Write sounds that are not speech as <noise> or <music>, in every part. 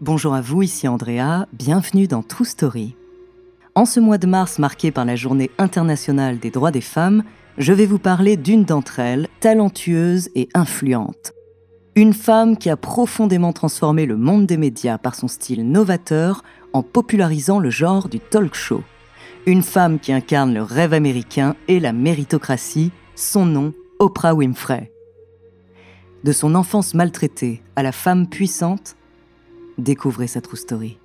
Bonjour à vous, ici Andrea, bienvenue dans True Story. En ce mois de mars marqué par la Journée internationale des droits des femmes, je vais vous parler d'une d'entre elles, talentueuse et influente. Une femme qui a profondément transformé le monde des médias par son style novateur en popularisant le genre du talk show. Une femme qui incarne le rêve américain et la méritocratie, son nom, Oprah Winfrey. De son enfance maltraitée à la femme puissante, Découvrez sa true story.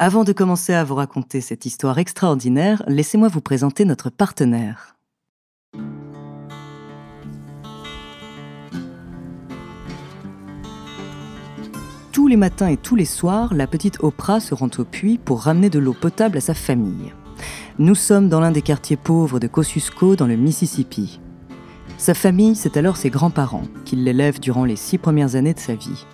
Avant de commencer à vous raconter cette histoire extraordinaire, laissez-moi vous présenter notre partenaire. Tous les matins et tous les soirs, la petite Oprah se rend au puits pour ramener de l'eau potable à sa famille. Nous sommes dans l'un des quartiers pauvres de Kosciuszko, dans le Mississippi. Sa famille, c'est alors ses grands-parents, qui l'élèvent durant les six premières années de sa vie.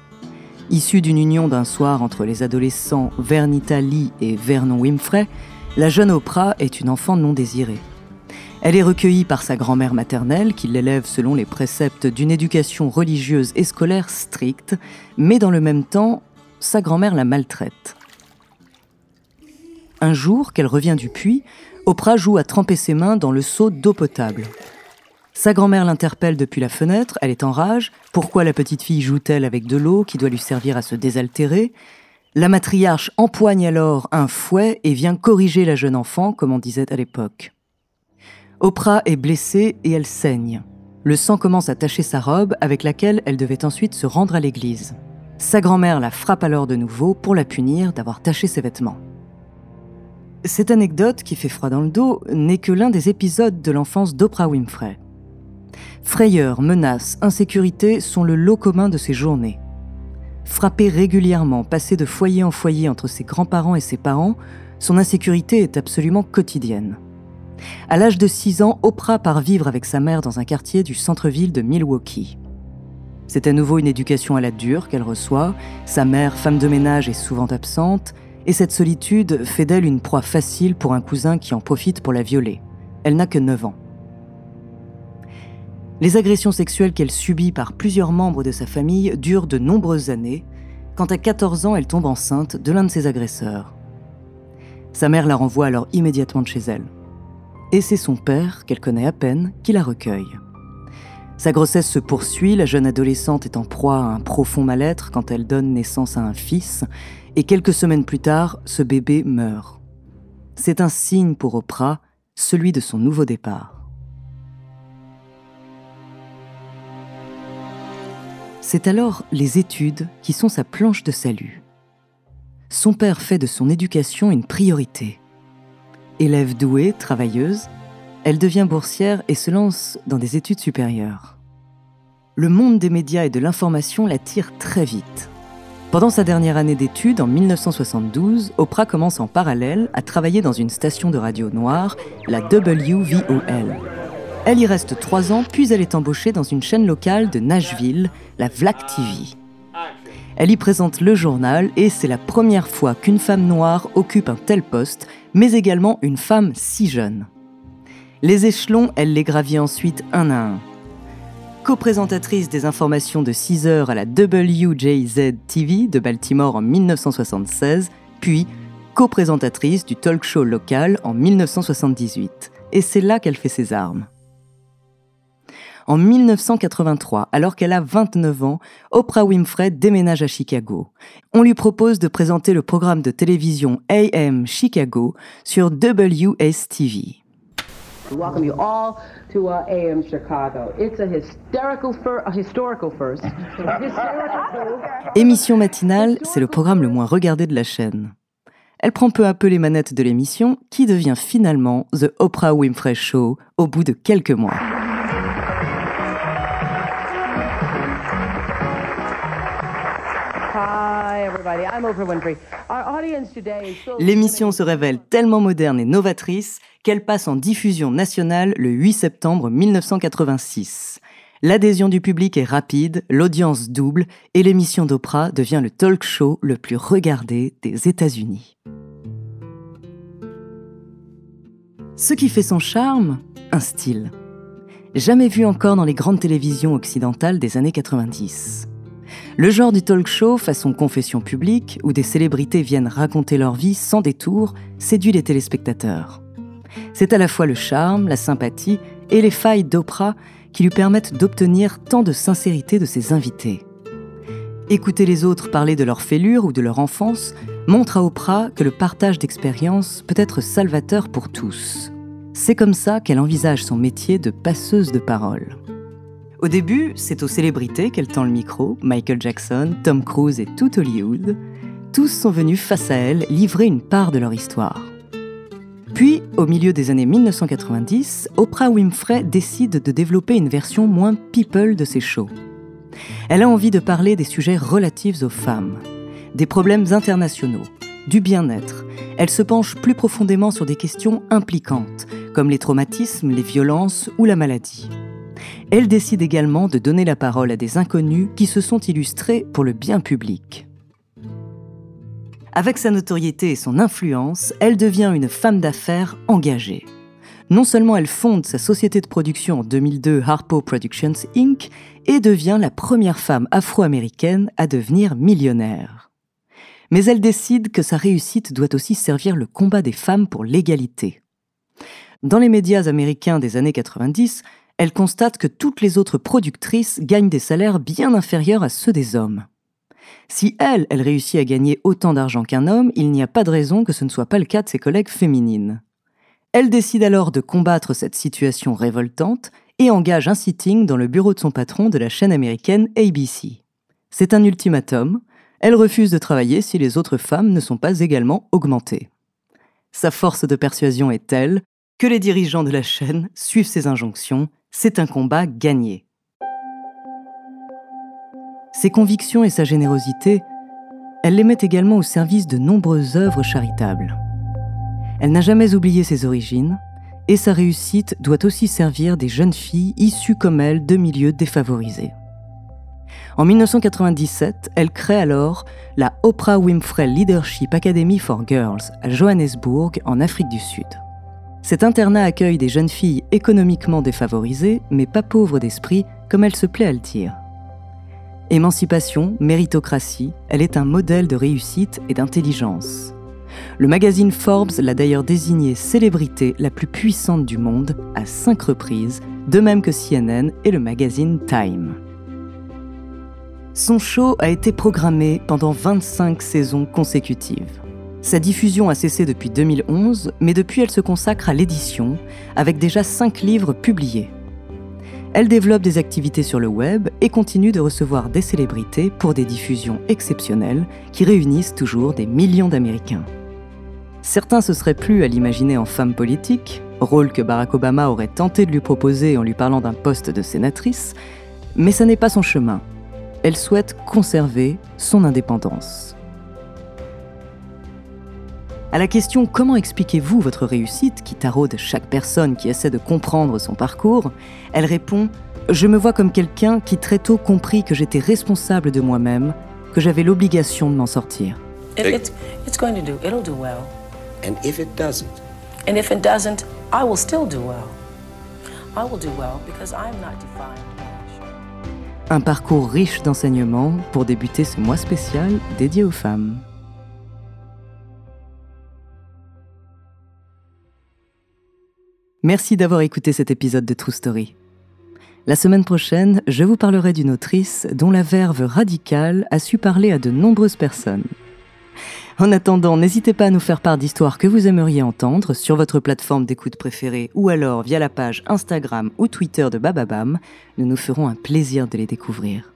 Issue d'une union d'un soir entre les adolescents Vernita Lee et Vernon Winfrey, la jeune Oprah est une enfant non désirée. Elle est recueillie par sa grand-mère maternelle, qui l'élève selon les préceptes d'une éducation religieuse et scolaire stricte, mais dans le même temps, sa grand-mère la maltraite. Un jour, qu'elle revient du puits, Oprah joue à tremper ses mains dans le seau d'eau potable. Sa grand-mère l'interpelle depuis la fenêtre, elle est en rage. Pourquoi la petite fille joue-t-elle avec de l'eau qui doit lui servir à se désaltérer? La matriarche empoigne alors un fouet et vient corriger la jeune enfant, comme on disait à l'époque. Oprah est blessée et elle saigne. Le sang commence à tacher sa robe avec laquelle elle devait ensuite se rendre à l'église. Sa grand-mère la frappe alors de nouveau pour la punir d'avoir taché ses vêtements. Cette anecdote, qui fait froid dans le dos, n'est que l'un des épisodes de l'enfance d'Oprah Winfrey. Frayeur, menaces, insécurité sont le lot commun de ses journées. Frappée régulièrement, passée de foyer en foyer entre ses grands-parents et ses parents, son insécurité est absolument quotidienne. À l'âge de 6 ans, Oprah part vivre avec sa mère dans un quartier du centre-ville de Milwaukee. C'est à nouveau une éducation à la dure qu'elle reçoit, sa mère, femme de ménage, est souvent absente, et cette solitude fait d'elle une proie facile pour un cousin qui en profite pour la violer. Elle n'a que 9 ans. Les agressions sexuelles qu'elle subit par plusieurs membres de sa famille durent de nombreuses années, quand à 14 ans elle tombe enceinte de l'un de ses agresseurs. Sa mère la renvoie alors immédiatement de chez elle et c'est son père, qu'elle connaît à peine, qui la recueille. Sa grossesse se poursuit, la jeune adolescente est en proie à un profond mal-être quand elle donne naissance à un fils, et quelques semaines plus tard, ce bébé meurt. C'est un signe pour Oprah, celui de son nouveau départ. C'est alors les études qui sont sa planche de salut. Son père fait de son éducation une priorité. Élève douée, travailleuse, elle devient boursière et se lance dans des études supérieures. Le monde des médias et de l'information l'attire très vite. Pendant sa dernière année d'études, en 1972, Oprah commence en parallèle à travailler dans une station de radio noire, la WVOL. Elle y reste trois ans, puis elle est embauchée dans une chaîne locale de Nashville, la Vlac TV. Elle y présente le journal et c'est la première fois qu'une femme noire occupe un tel poste, mais également une femme si jeune. Les échelons, elle les gravit ensuite un à un. Co-présentatrice des informations de 6 heures à la WJZ TV de Baltimore en 1976, puis co-présentatrice du talk show local en 1978. Et c'est là qu'elle fait ses armes. En 1983, alors qu'elle a 29 ans, Oprah Winfrey déménage à Chicago. On lui propose de présenter le programme de télévision AM Chicago sur WSTV. welcome you all to uh, AM Chicago. It's a hysterical fir a historical first. <laughs> Émission matinale, c'est le programme le moins regardé de la chaîne. Elle prend peu à peu les manettes de l'émission, qui devient finalement The Oprah Winfrey Show au bout de quelques mois. L'émission se révèle tellement moderne et novatrice qu'elle passe en diffusion nationale le 8 septembre 1986. L'adhésion du public est rapide, l'audience double et l'émission d'Oprah devient le talk show le plus regardé des États-Unis. Ce qui fait son charme, un style. Jamais vu encore dans les grandes télévisions occidentales des années 90. Le genre du talk show façon confession publique, où des célébrités viennent raconter leur vie sans détour, séduit les téléspectateurs. C'est à la fois le charme, la sympathie et les failles d'Oprah qui lui permettent d'obtenir tant de sincérité de ses invités. Écouter les autres parler de leur fêlure ou de leur enfance montre à Oprah que le partage d'expériences peut être salvateur pour tous. C'est comme ça qu'elle envisage son métier de passeuse de parole. Au début, c'est aux célébrités qu'elle tend le micro, Michael Jackson, Tom Cruise et tout Hollywood. Tous sont venus face à elle livrer une part de leur histoire. Puis, au milieu des années 1990, Oprah Winfrey décide de développer une version moins people de ses shows. Elle a envie de parler des sujets relatifs aux femmes, des problèmes internationaux, du bien-être. Elle se penche plus profondément sur des questions impliquantes, comme les traumatismes, les violences ou la maladie. Elle décide également de donner la parole à des inconnus qui se sont illustrés pour le bien public. Avec sa notoriété et son influence, elle devient une femme d'affaires engagée. Non seulement elle fonde sa société de production en 2002 Harpo Productions Inc. et devient la première femme afro-américaine à devenir millionnaire. Mais elle décide que sa réussite doit aussi servir le combat des femmes pour l'égalité. Dans les médias américains des années 90, elle constate que toutes les autres productrices gagnent des salaires bien inférieurs à ceux des hommes. Si elle, elle réussit à gagner autant d'argent qu'un homme, il n'y a pas de raison que ce ne soit pas le cas de ses collègues féminines. Elle décide alors de combattre cette situation révoltante et engage un sitting dans le bureau de son patron de la chaîne américaine ABC. C'est un ultimatum, elle refuse de travailler si les autres femmes ne sont pas également augmentées. Sa force de persuasion est telle que les dirigeants de la chaîne suivent ses injonctions c'est un combat gagné. Ses convictions et sa générosité, elle les met également au service de nombreuses œuvres charitables. Elle n'a jamais oublié ses origines, et sa réussite doit aussi servir des jeunes filles issues comme elle de milieux défavorisés. En 1997, elle crée alors la Oprah Winfrey Leadership Academy for Girls à Johannesburg, en Afrique du Sud. Cet internat accueille des jeunes filles économiquement défavorisées, mais pas pauvres d'esprit, comme elle se plaît à le dire. Émancipation, méritocratie, elle est un modèle de réussite et d'intelligence. Le magazine Forbes l'a d'ailleurs désignée célébrité la plus puissante du monde à cinq reprises, de même que CNN et le magazine Time. Son show a été programmé pendant 25 saisons consécutives. Sa diffusion a cessé depuis 2011, mais depuis elle se consacre à l'édition, avec déjà 5 livres publiés. Elle développe des activités sur le web et continue de recevoir des célébrités pour des diffusions exceptionnelles qui réunissent toujours des millions d'Américains. Certains se seraient plus à l'imaginer en femme politique, rôle que Barack Obama aurait tenté de lui proposer en lui parlant d'un poste de sénatrice, mais ce n'est pas son chemin. Elle souhaite conserver son indépendance. À la question Comment expliquez-vous votre réussite qui taraude chaque personne qui essaie de comprendre son parcours, elle répond Je me vois comme quelqu'un qui très tôt comprit que j'étais responsable de moi-même, que j'avais l'obligation de m'en sortir. If it's, it's going to do, it'll do well. And if it doesn't, And if it doesn't, I will still do well. I will do well because I'm not defined by Un parcours riche d'enseignements pour débuter ce mois spécial dédié aux femmes. Merci d'avoir écouté cet épisode de True Story. La semaine prochaine, je vous parlerai d'une autrice dont la verve radicale a su parler à de nombreuses personnes. En attendant, n'hésitez pas à nous faire part d'histoires que vous aimeriez entendre sur votre plateforme d'écoute préférée ou alors via la page Instagram ou Twitter de Bababam. Nous nous ferons un plaisir de les découvrir.